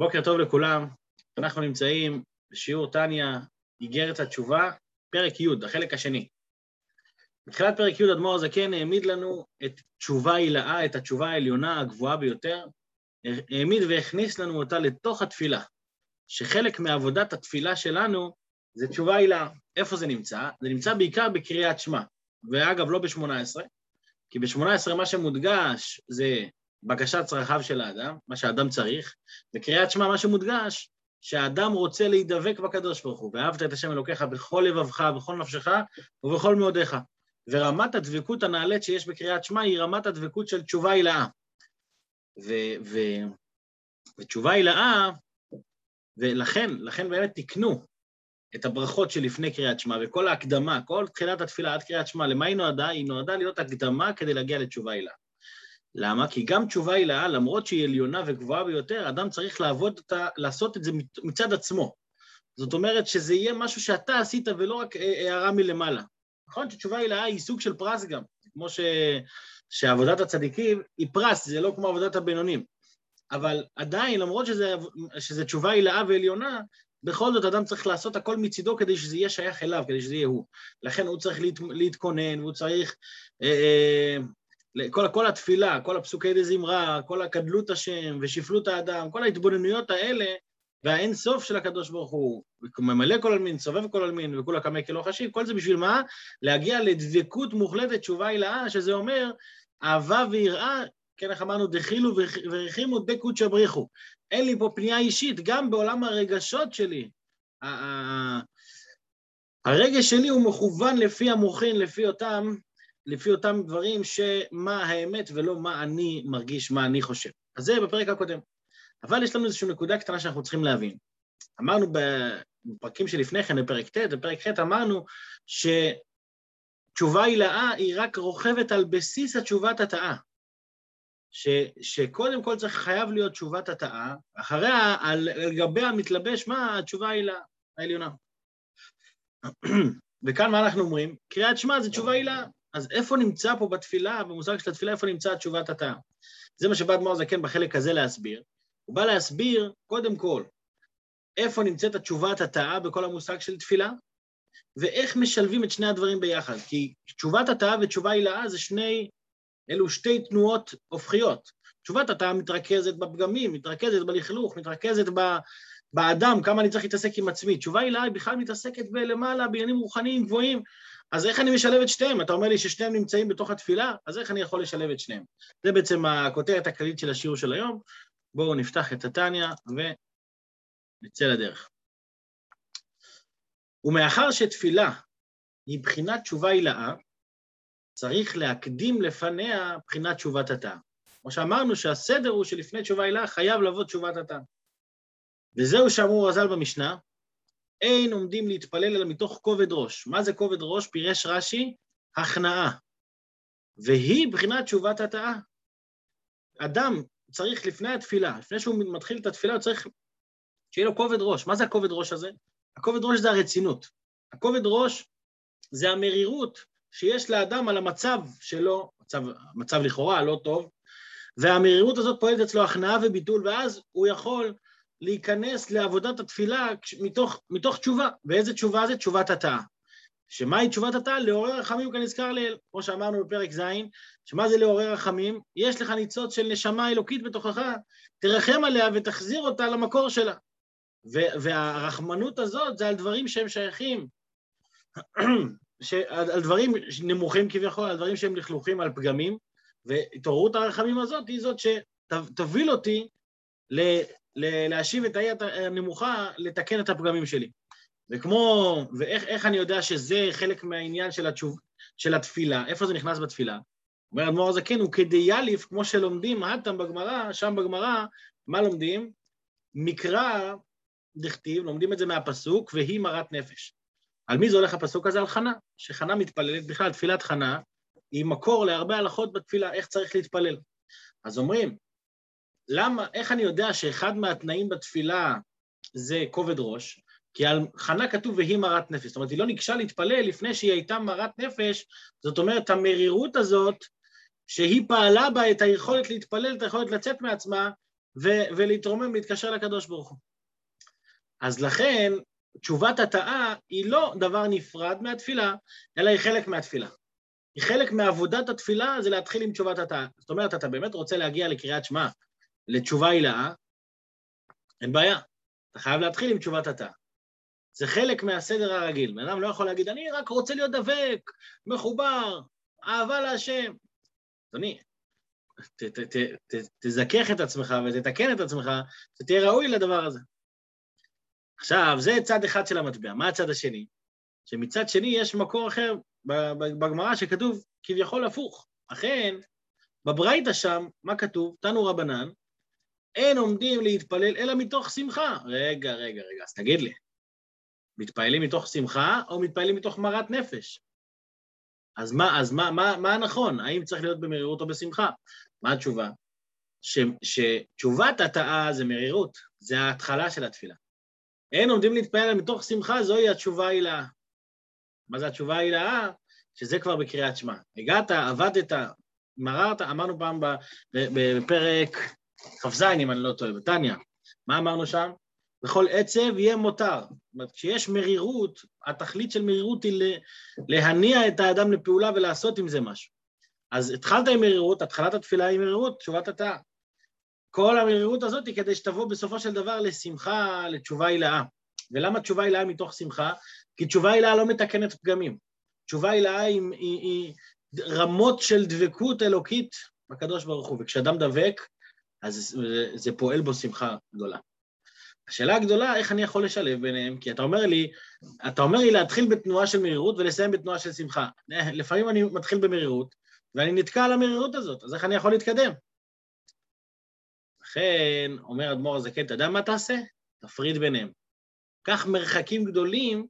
בוקר טוב לכולם, אנחנו נמצאים בשיעור טניה, איגרת התשובה, פרק י', החלק השני. בתחילת פרק י' אדמו"ר הזקן העמיד לנו את תשובה הילאה, את התשובה העליונה הגבוהה ביותר, העמיד והכניס לנו אותה לתוך התפילה, שחלק מעבודת התפילה שלנו זה תשובה הילאה. איפה זה נמצא? זה נמצא בעיקר בקריאת שמע, ואגב, לא ב-18, כי ב-18 מה שמודגש זה בקשת צרכיו של האדם, מה שהאדם צריך, בקריאת שמע מה שמודגש, שהאדם רוצה להידבק בקדוש ברוך הוא, ואהבת את השם אלוקיך בכל לבבך, בכל נפשך ובכל מאודיך. ורמת הדבקות הנעלית שיש בקריאת שמע היא רמת הדבקות של תשובה הילאה. ו- ו- ותשובה הילאה, ולכן, לכן באמת תקנו את הברכות שלפני קריאת שמע, וכל ההקדמה, כל תחילת התפילה עד קריאת שמע, למה היא נועדה? היא נועדה להיות הקדמה כדי להגיע לתשובה הילאה. למה? כי גם תשובה הילאה, למרות שהיא עליונה וגבוהה ביותר, אדם צריך לעבוד אותה, לעשות את זה מצד עצמו. זאת אומרת שזה יהיה משהו שאתה עשית ולא רק הערה מלמעלה. נכון שתשובה הילאה היא סוג של פרס גם, כמו ש... שעבודת הצדיקים היא פרס, זה לא כמו עבודת הבינונים. אבל עדיין, למרות שזה, שזה תשובה הילאה ועליונה, בכל זאת אדם צריך לעשות הכל מצידו כדי שזה יהיה שייך אליו, כדי שזה יהיה הוא. לכן הוא צריך להת, להתכונן, והוא צריך... אה, כל, כל התפילה, כל הפסוקי דזמרה, כל הקדלות השם ושפלות האדם, כל ההתבוננויות האלה, והאין סוף של הקדוש ברוך הוא, ממלא כל עלמין, סובב כל עלמין, וכול הקמא כלא חשיב, כל זה בשביל מה? להגיע לדבקות מוחלטת, תשובה הילאה, שזה אומר אהבה ויראה, כן, איך אמרנו, דחילו ורחימו דקות שבריחו. אין לי פה פנייה אישית, גם בעולם הרגשות שלי. הרגש שלי הוא מכוון לפי המוחין, לפי אותם לפי אותם דברים שמה האמת ולא מה אני מרגיש, מה אני חושב. אז זה בפרק הקודם. אבל יש לנו איזושהי נקודה קטנה שאנחנו צריכים להבין. אמרנו בפרקים שלפני כן, בפרק ט', בפרק ח', אמרנו שתשובה הילאה היא רק רוכבת על בסיס התשובת התאה. ש, שקודם כל צריך, חייב להיות תשובת התאה, אחריה, על גביה מתלבש מה התשובה ההילאה, העליונה. וכאן מה אנחנו אומרים? קריאת שמע זה תשובה הילאה. אז איפה נמצא פה בתפילה, במושג של התפילה, איפה נמצא תשובת התא? זה מה שבא אדמו"ר זקן בחלק הזה להסביר. הוא בא להסביר, קודם כל, איפה נמצאת התשובת התאה בכל המושג של תפילה, ואיך משלבים את שני הדברים ביחד. כי תשובת התאה ותשובה הילאה זה שני, אלו שתי תנועות הופכיות. תשובת התאה מתרכזת בפגמים, מתרכזת בלכלוך, מתרכזת ב... באדם, כמה אני צריך להתעסק עם עצמי. תשובה הילאה היא בכלל מתעסקת בלמעלה, בעניינים רוחניים גבוהים, אז איך אני משלב את שתיהם? אתה אומר לי ששתיהם נמצאים בתוך התפילה, אז איך אני יכול לשלב את שניהם? זה בעצם הכותרת הכללית של השיעור של היום. בואו נפתח את התניא ונצא לדרך. ומאחר שתפילה היא בחינת תשובה הילאה, צריך להקדים לפניה בחינת תשובת התא. כמו שאמרנו שהסדר הוא שלפני תשובה הילאה חייב לבוא תשובת התא. וזהו שאמרו רז"ל במשנה, אין עומדים להתפלל אלא מתוך כובד ראש. מה זה כובד ראש? פירש רש"י, הכנעה. והיא בחינת תשובת התאה. אדם צריך לפני התפילה, לפני שהוא מתחיל את התפילה, הוא צריך שיהיה לו כובד ראש. מה זה הכובד ראש הזה? הכובד ראש זה הרצינות. הכובד ראש זה המרירות שיש לאדם על המצב שלו, מצב, מצב לכאורה לא טוב, והמרירות הזאת פועלת אצלו הכנעה וביטול, ואז הוא יכול להיכנס לעבודת התפילה מתוך, מתוך תשובה. ואיזה תשובה זה? תשובת התאה. שמהי תשובת התאה? לעורר רחמים כנזכר לעיל, כמו שאמרנו בפרק ז', שמה זה לעורר רחמים? יש לך ניצוץ של נשמה אלוקית בתוכך, תרחם עליה ותחזיר אותה למקור שלה. והרחמנות הזאת זה על דברים שהם שייכים, על דברים נמוכים כביכול, על דברים שהם לכלוכים, על פגמים, והתעוררות הרחמים הזאת היא זאת שתוביל אותי להשיב את היד הנמוכה, לתקן את הפגמים שלי. וכמו, ואיך אני יודע שזה חלק מהעניין של, התשוב, של התפילה, איפה זה נכנס בתפילה? אומר אדמו"ר הזקן, הוא כדייליף, כמו שלומדים האטם בגמרא, שם בגמרא, מה לומדים? מקרא דכתיב, לומדים את זה מהפסוק, והיא מרת נפש. על מי זה הולך הפסוק הזה? על חנה, שחנה מתפללת, בכלל תפילת חנה היא מקור להרבה הלכות בתפילה, איך צריך להתפלל. אז אומרים, למה, איך אני יודע שאחד מהתנאים בתפילה זה כובד ראש? כי על חנה כתוב והיא מרת נפש. זאת אומרת, היא לא ניגשה להתפלל לפני שהיא הייתה מרת נפש, זאת אומרת, המרירות הזאת, שהיא פעלה בה את היכולת להתפלל, את היכולת לצאת מעצמה, ו- ולהתרומם, להתקשר לקדוש ברוך הוא. אז לכן, תשובת התאה היא לא דבר נפרד מהתפילה, אלא היא חלק מהתפילה. היא חלק מעבודת התפילה, זה להתחיל עם תשובת התאה. זאת אומרת, אתה באמת רוצה להגיע לקריאת שמע, לתשובה הילאה, אין בעיה. אתה חייב להתחיל עם תשובת התא. זה חלק מהסדר הרגיל. בן אדם לא יכול להגיד, אני רק רוצה להיות דבק, מחובר, אהבה להשם. אדוני, תזכך את עצמך ותתקן את עצמך, שתהיה ראוי לדבר הזה. עכשיו, זה צד אחד של המטבע. מה הצד השני? שמצד שני יש מקור אחר בגמרא שכתוב כביכול הפוך. אכן, בברייתא שם, מה כתוב? תנו רבנן, אין עומדים להתפלל אלא מתוך שמחה. רגע, רגע, רגע, אז תגיד לי, מתפללים מתוך שמחה או מתפללים מתוך מרת נפש? אז מה, אז מה, מה, מה הנכון? האם צריך להיות במרירות או בשמחה? מה התשובה? ש, שתשובת התאה זה מרירות, זה ההתחלה של התפילה. אין עומדים להתפלל מתוך שמחה, זוהי התשובה ההילאה. מה זה התשובה ההילאה? שזה כבר בקריאת שמע. הגעת, עבדת, מררת, אמרנו פעם בפרק כ"ז, אם אני לא טועה, בתניא. מה אמרנו שם? בכל עצב יהיה מותר. זאת אומרת, כשיש מרירות, התכלית של מרירות היא להניע את האדם לפעולה ולעשות עם זה משהו. אז התחלת עם מרירות, התחלת התפילה היא מרירות, תשובת התאה. כל המרירות הזאת היא כדי שתבוא בסופו של דבר לשמחה, לתשובה הילאה. ולמה תשובה הילאה מתוך שמחה? כי תשובה הילאה לא מתקנת פגמים. תשובה הילאה היא, היא, היא רמות של דבקות אלוקית בקדוש ברוך הוא, וכשאדם דבק, אז זה, זה פועל בו שמחה גדולה. השאלה הגדולה, איך אני יכול לשלב ביניהם? כי אתה אומר לי, אתה אומר לי להתחיל בתנועה של מרירות ולסיים בתנועה של שמחה. לפעמים אני מתחיל במרירות, ואני נתקע על המרירות הזאת, אז איך אני יכול להתקדם? לכן, אומר אדמו"ר הזקן, אתה יודע מה תעשה? תפריד ביניהם. קח מרחקים גדולים,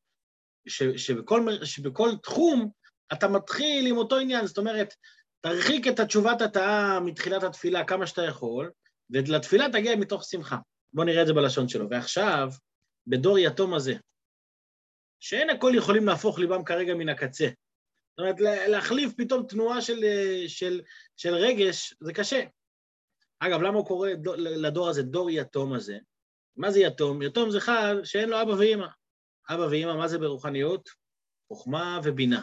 ש, שבכל, שבכל תחום אתה מתחיל עם אותו עניין, זאת אומרת, תרחיק את התשובת התאה מתחילת התפילה כמה שאתה יכול, ולתפילה תגיע מתוך שמחה. בואו נראה את זה בלשון שלו. ועכשיו, בדור יתום הזה, שאין הכל יכולים להפוך ליבם כרגע מן הקצה. זאת אומרת, להחליף פתאום תנועה של, של, של רגש, זה קשה. אגב, למה הוא קורא לדור הזה דור יתום הזה? מה זה יתום? יתום זה חל שאין לו אבא ואימא. אבא ואימא, מה זה ברוחניות? חוכמה ובינה.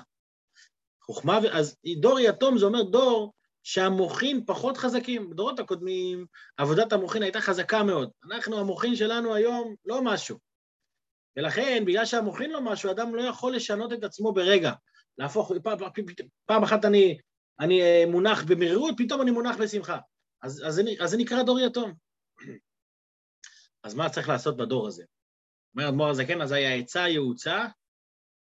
חוכמה, ו... אז דור יתום זה אומר דור שהמוחין פחות חזקים. בדורות הקודמים עבודת המוחין הייתה חזקה מאוד. אנחנו, המוחין שלנו היום לא משהו. ולכן, בגלל שהמוחין לא משהו, אדם לא יכול לשנות את עצמו ברגע. להפוך, פעם, אחת אני, אני אה, מונח במרירות, פתאום אני מונח בשמחה. אז, אז, אז זה נקרא דור יתום. אז מה צריך לעשות בדור הזה? אומר אדמו"ר הזקן, אז היה עצה יעוצה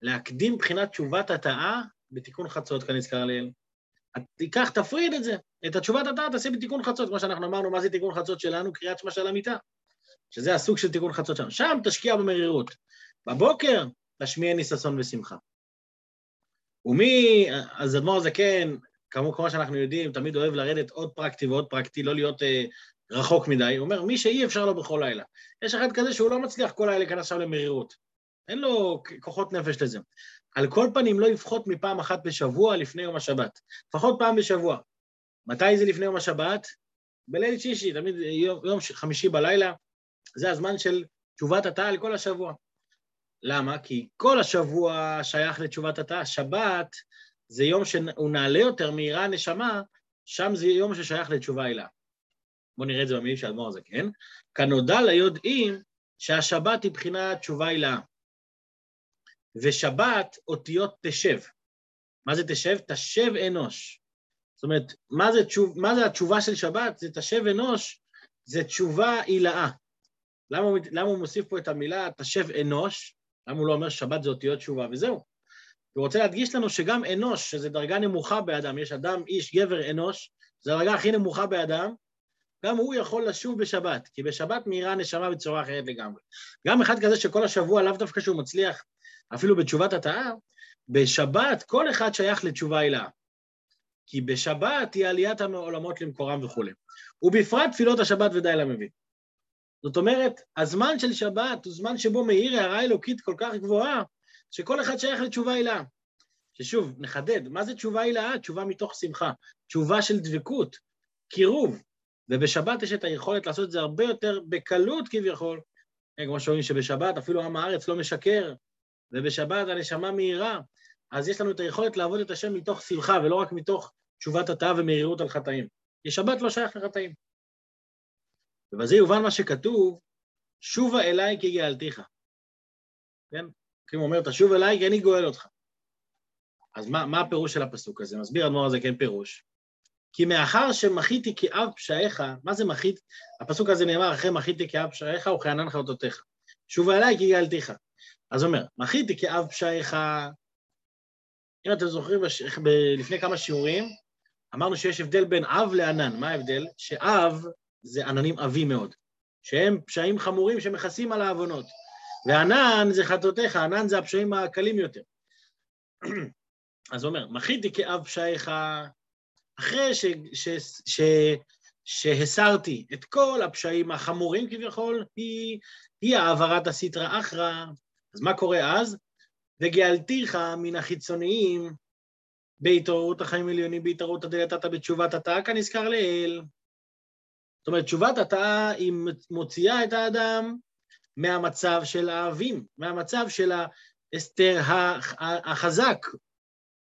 להקדים בחינת תשובת התאה בתיקון חצות כנזכר לעיל. תיקח, תפריד את זה, את התשובת התא תעשה בתיקון חצות, כמו שאנחנו אמרנו, מה זה תיקון חצות שלנו? קריאת שמע של המיטה, שזה הסוג של תיקון חצות שלנו. שם תשקיע במרירות. בבוקר תשמיעני ששון ושמחה. ומי, אז אדמו"ר הזקן, כמו, כמו שאנחנו יודעים, תמיד אוהב לרדת עוד פרקטי ועוד פרקטי, לא להיות אה, רחוק מדי. הוא אומר, מי שאי אפשר לו בכל לילה. יש אחד כזה שהוא לא מצליח כל לילה להיכנס עכשיו למרירות. אין לו כוחות נפש לזה. על כל פנים לא יפחות מפעם אחת בשבוע לפני יום השבת. לפחות פעם בשבוע. מתי זה לפני יום השבת? בליל שישי, תמיד יום, יום חמישי בלילה, זה הזמן של תשובת התא לכל השבוע. למה? כי כל השבוע שייך לתשובת התא. שבת זה יום שהוא נעלה יותר מהירה הנשמה, שם זה יום ששייך לתשובה הילה. בואו נראה את זה במילים של אדמו"ר הזה, כן? כנודע ליודעים שהשבת היא בחינת תשובה הילה. ושבת אותיות תשב. מה זה תשב? תשב אנוש. זאת אומרת, מה זה, תשוב, מה זה התשובה של שבת? זה תשב אנוש, זה תשובה הילאה. למה, למה הוא מוסיף פה את המילה תשב אנוש? למה הוא לא אומר שבת זה אותיות תשובה וזהו? הוא רוצה להדגיש לנו שגם אנוש, שזו דרגה נמוכה באדם, יש אדם, איש, גבר אנוש, זו הדרגה הכי נמוכה באדם, גם הוא יכול לשוב בשבת, כי בשבת מהירה הנשמה בצורה אחרת לגמרי. גם אחד כזה שכל השבוע, לאו דווקא שהוא מצליח אפילו בתשובת התאה, בשבת כל אחד שייך לתשובה הילאה. כי בשבת היא עליית העולמות למקורם וכולי. ובפרט תפילות השבת ודי למבין. זאת אומרת, הזמן של שבת הוא זמן שבו מאיר הערה אלוקית כל כך גבוהה, שכל אחד שייך לתשובה הילאה. ששוב, נחדד, מה זה תשובה הילאה? תשובה מתוך שמחה, תשובה של דבקות, קירוב. ובשבת יש את היכולת לעשות את זה הרבה יותר בקלות כביכול. כמו שאומרים שבשבת אפילו עם הארץ לא משקר, ובשבת הנשמה מהירה, אז יש לנו את היכולת לעבוד את השם מתוך שמחה, ולא רק מתוך תשובת התאה ומהירות על חטאים. כי שבת לא שייך לחטאים. ובזה יובן מה שכתוב, שובה אליי כי גאלתיך. כן? כאילו אומר, תשוב אליי כי אני גואל אותך. אז מה, מה הפירוש של הפסוק הזה? מסביר אדמו"ר הזה כן פירוש. כי מאחר שמחיתי כאב פשעיך, מה זה מחית? הפסוק הזה נאמר, אחרי מחיתי כאב פשעיך וכענן חרטותיך. שובה אליי כי גאלתיך. אז אומר, מחיתי כאב פשעיך, אם אתם זוכרים, בש... ב... לפני כמה שיעורים, אמרנו שיש הבדל בין אב לענן. מה ההבדל? שאב זה עננים עבים מאוד, שהם פשעים חמורים שמכסים על העוונות. וענן זה חטאותיך, ענן זה הפשעים הקלים יותר. אז הוא אומר, מחיתי כאב פשעיך, אחרי ש, ש, ש, שהסרתי את כל הפשעים החמורים כביכול, היא, היא העברת הסטרא אחרא. אז מה קורה אז? וגאלתיך מן החיצוניים בהתעוררות החיים העליונים, בהתעוררות הדלתת בתשובת התא, כנזכר לעיל. זאת אומרת, תשובת התא היא מוציאה את האדם מהמצב של האבים, מהמצב של האסתר החזק.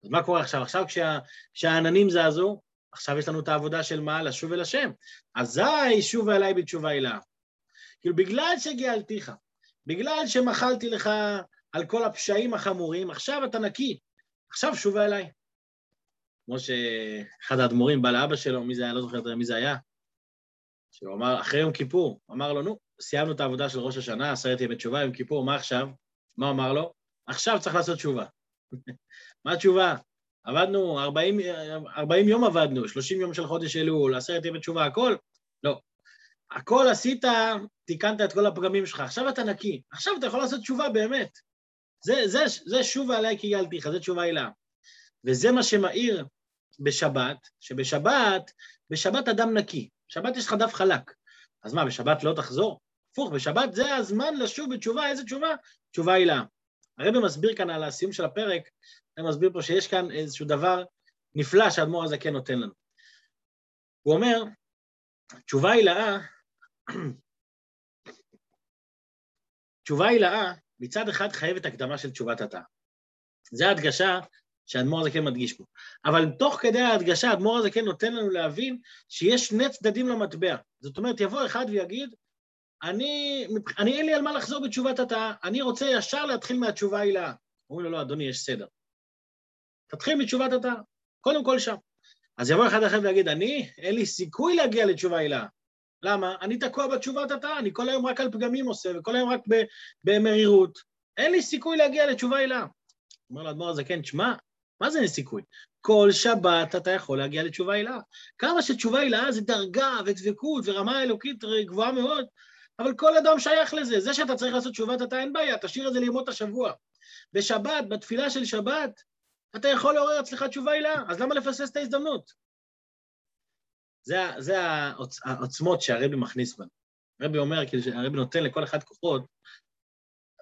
אז מה קורה עכשיו? עכשיו כשה, כשהעננים זזו, עכשיו יש לנו את העבודה של מה? לשוב אל השם. אזי שובה אליי בתשובה הילה. כאילו, בגלל שגאלתיך, בגלל שמחלתי לך על כל הפשעים החמורים, עכשיו אתה נקי, עכשיו שובה אליי. כמו שאחד האדמו"רים בא לאבא שלו, מי זה היה? לא זוכר מי זה היה. שהוא אמר, אחרי יום כיפור, אמר לו, נו, סיימנו את העבודה של ראש השנה, עשרת ימי תשובה, יום כיפור, מה עכשיו? מה אמר לו? עכשיו צריך לעשות תשובה. מה התשובה? עבדנו, 40, 40 יום עבדנו, 30 יום של חודש אלול, עשרת ימי תשובה, הכל? לא. הכל עשית, תיקנת את כל הפגמים שלך, עכשיו אתה נקי, עכשיו אתה יכול לעשות תשובה באמת. זה, זה, זה שובה עליי כי גלתיך, זה תשובה הילה. וזה מה שמאיר בשבת, שבשבת, בשבת אדם נקי. בשבת יש לך דף חלק. אז מה, בשבת לא תחזור? הפוך, בשבת זה הזמן לשוב בתשובה, איזה תשובה? תשובה הילה. הרבי מסביר כאן על הסיום של הפרק, הוא מסביר פה שיש כאן איזשהו דבר נפלא שהאדמו"ר הזה כן נותן לנו. הוא אומר, תשובה הילאה, תשובה הילאה מצד אחד חייבת הקדמה של תשובת התא. זו ההדגשה שהאדמו"ר הזה כן מדגיש פה. אבל תוך כדי ההדגשה, האדמו"ר הזה כן נותן לנו להבין שיש שני צדדים למטבע. זאת אומרת, יבוא אחד ויגיד, אני, אני אין לי על מה לחזור בתשובת התא, אני רוצה ישר להתחיל מהתשובה העילה. אומרים לו, לא, אדוני, יש סדר. תתחיל מתשובת התא, קודם כל שם. אז יבוא אחד אחר ויגיד, אני, אין לי סיכוי להגיע לתשובה העילה. למה? אני תקוע בתשובת התא, אני כל היום רק על פגמים עושה, וכל היום רק במרירות. אין לי סיכוי להגיע לתשובה עילה. אומר לאדמו"ר הזה, כן, תשמע, מה זה אין סיכוי? כל שבת אתה יכול להגיע לתשובה הילאה. כמה שתשובה הילאה זה דרגה ודבקות ורמה אלוקית גבוהה מאוד, אבל כל אדם שייך לזה. זה שאתה צריך לעשות תשובת אתה אין בעיה, תשאיר את זה לימות השבוע. בשבת, בתפילה של שבת, אתה יכול לעורר אצלך תשובה הילאה, אז למה לפספס את ההזדמנות? זה, זה העוצ, העוצמות שהרבי מכניס בנו. הרבי אומר, כאילו, הרבי נותן לכל אחד כוחות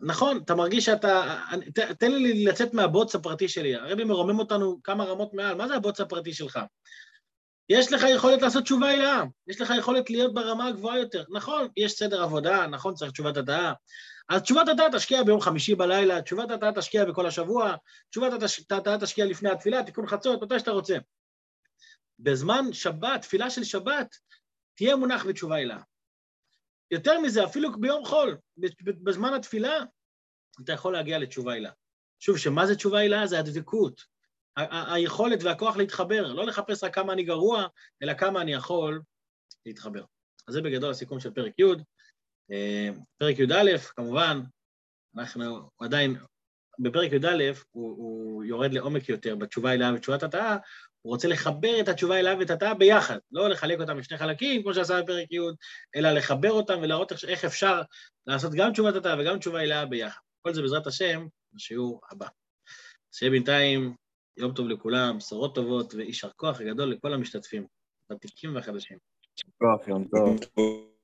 נכון, אתה מרגיש שאתה... ת, תן לי לצאת מהבוץ הפרטי שלי. הרבי מרומם אותנו כמה רמות מעל, מה זה הבוץ הפרטי שלך? יש לך יכולת לעשות תשובה הילאה, יש לך יכולת להיות ברמה הגבוהה יותר. נכון, יש סדר עבודה, נכון, צריך תשובת התאה. אז תשובת התאה תשקיע ביום חמישי בלילה, תשובת התאה תשקיע בכל השבוע, תשובת התאה תשקיע לפני התפילה, תיקון חצות, מתי שאתה רוצה. בזמן שבת, תפילה של שבת, תהיה מונח בתשובה הילאה. יותר מזה, אפילו ביום חול, בזמן התפילה, אתה יכול להגיע לתשובה הילה. שוב, שמה זה תשובה הילה? זה הדבקות. היכולת והכוח להתחבר, לא לחפש רק כמה אני גרוע, אלא כמה אני יכול להתחבר. אז זה בגדול הסיכום של פרק י'. אה, פרק י"א, כמובן, אנחנו עדיין, בפרק י"א הוא, הוא יורד לעומק יותר בתשובה הילה ובתשובת התאה, הוא רוצה לחבר את התשובה אליו ואת התא ביחד, לא לחלק אותם לשני חלקים, כמו שעשה בפרק י', אלא לחבר אותם ולהראות איך אפשר לעשות גם תשובת התא וגם תשובה אליה ביחד. כל זה בעזרת השם, בשיעור הבא. שיהיה בינתיים יום טוב לכולם, בשורות טובות ויישר כוח גדול לכל המשתתפים, ותיקים וחדשים. כוח, יום טוב.